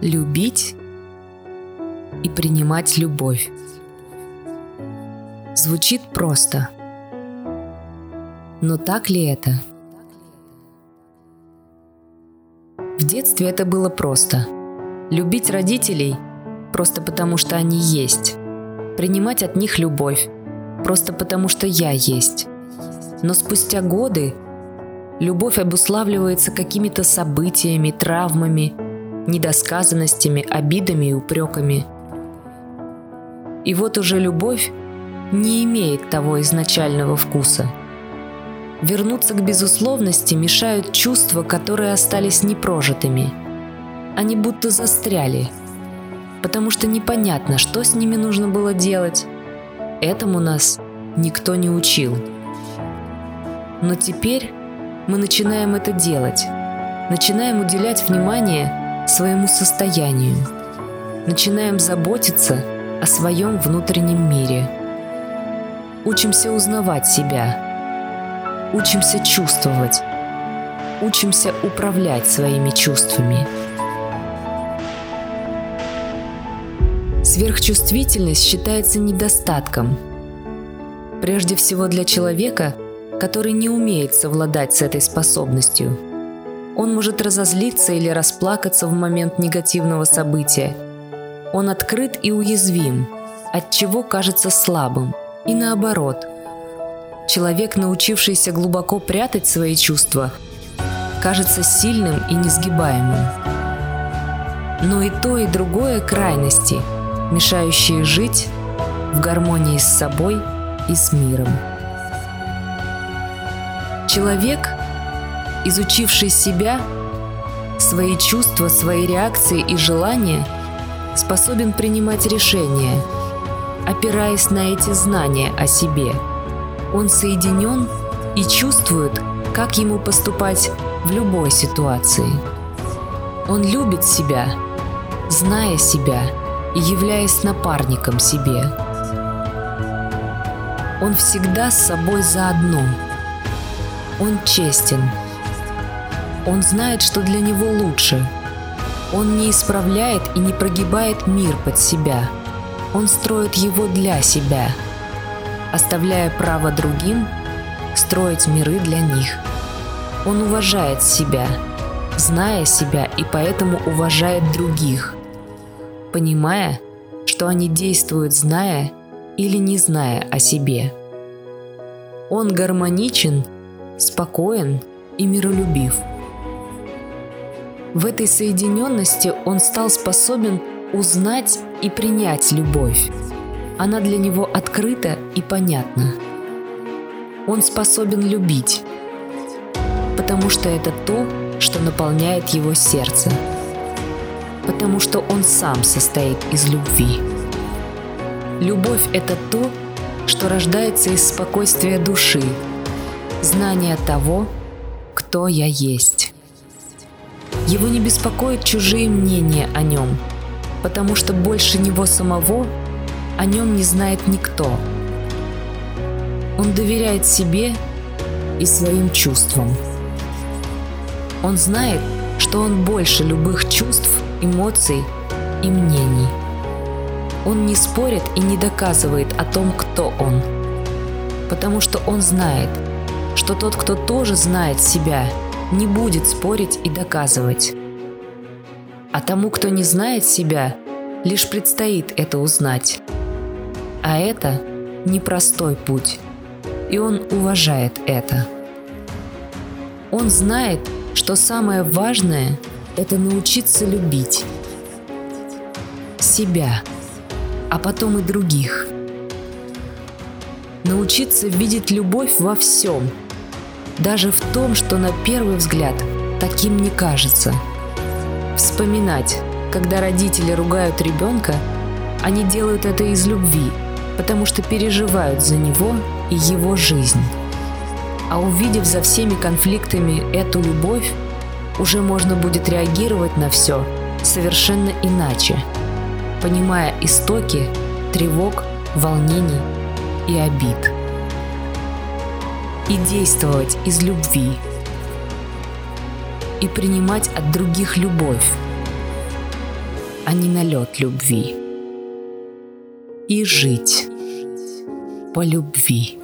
любить и принимать любовь. Звучит просто. Но так ли это? В детстве это было просто. Любить родителей просто потому, что они есть. Принимать от них любовь просто потому, что я есть. Но спустя годы любовь обуславливается какими-то событиями, травмами, недосказанностями, обидами и упреками. И вот уже любовь не имеет того изначального вкуса. Вернуться к безусловности мешают чувства, которые остались непрожитыми. Они будто застряли, потому что непонятно, что с ними нужно было делать. Этому нас никто не учил. Но теперь мы начинаем это делать, начинаем уделять внимание своему состоянию, начинаем заботиться о своем внутреннем мире. Учимся узнавать себя, учимся чувствовать, учимся управлять своими чувствами. Сверхчувствительность считается недостатком. Прежде всего для человека, который не умеет совладать с этой способностью. Он может разозлиться или расплакаться в момент негативного события – он открыт и уязвим, от чего кажется слабым. И наоборот. Человек, научившийся глубоко прятать свои чувства, кажется сильным и несгибаемым. Но и то, и другое крайности, мешающие жить в гармонии с собой и с миром. Человек, изучивший себя, свои чувства, свои реакции и желания – способен принимать решения, опираясь на эти знания о себе. Он соединен и чувствует, как ему поступать в любой ситуации. Он любит себя, зная себя и являясь напарником себе. Он всегда с собой заодно. Он честен. Он знает, что для него лучше – он не исправляет и не прогибает мир под себя. Он строит его для себя, оставляя право другим строить миры для них. Он уважает себя, зная себя и поэтому уважает других, понимая, что они действуют зная или не зная о себе. Он гармоничен, спокоен и миролюбив – в этой соединенности он стал способен узнать и принять любовь. Она для него открыта и понятна. Он способен любить, потому что это то, что наполняет его сердце, потому что он сам состоит из любви. Любовь – это то, что рождается из спокойствия души, знания того, кто я есть. Его не беспокоят чужие мнения о нем, потому что больше него самого о нем не знает никто. Он доверяет себе и своим чувствам. Он знает, что он больше любых чувств, эмоций и мнений. Он не спорит и не доказывает о том, кто он, потому что он знает, что тот, кто тоже знает себя – не будет спорить и доказывать. А тому, кто не знает себя, лишь предстоит это узнать. А это непростой путь, и он уважает это. Он знает, что самое важное – это научиться любить себя, а потом и других. Научиться видеть любовь во всем – даже в том, что на первый взгляд таким не кажется. Вспоминать, когда родители ругают ребенка, они делают это из любви, потому что переживают за него и его жизнь. А увидев за всеми конфликтами эту любовь, уже можно будет реагировать на все совершенно иначе, понимая истоки тревог, волнений и обид и действовать из любви, и принимать от других любовь, а не налет любви. И жить по любви.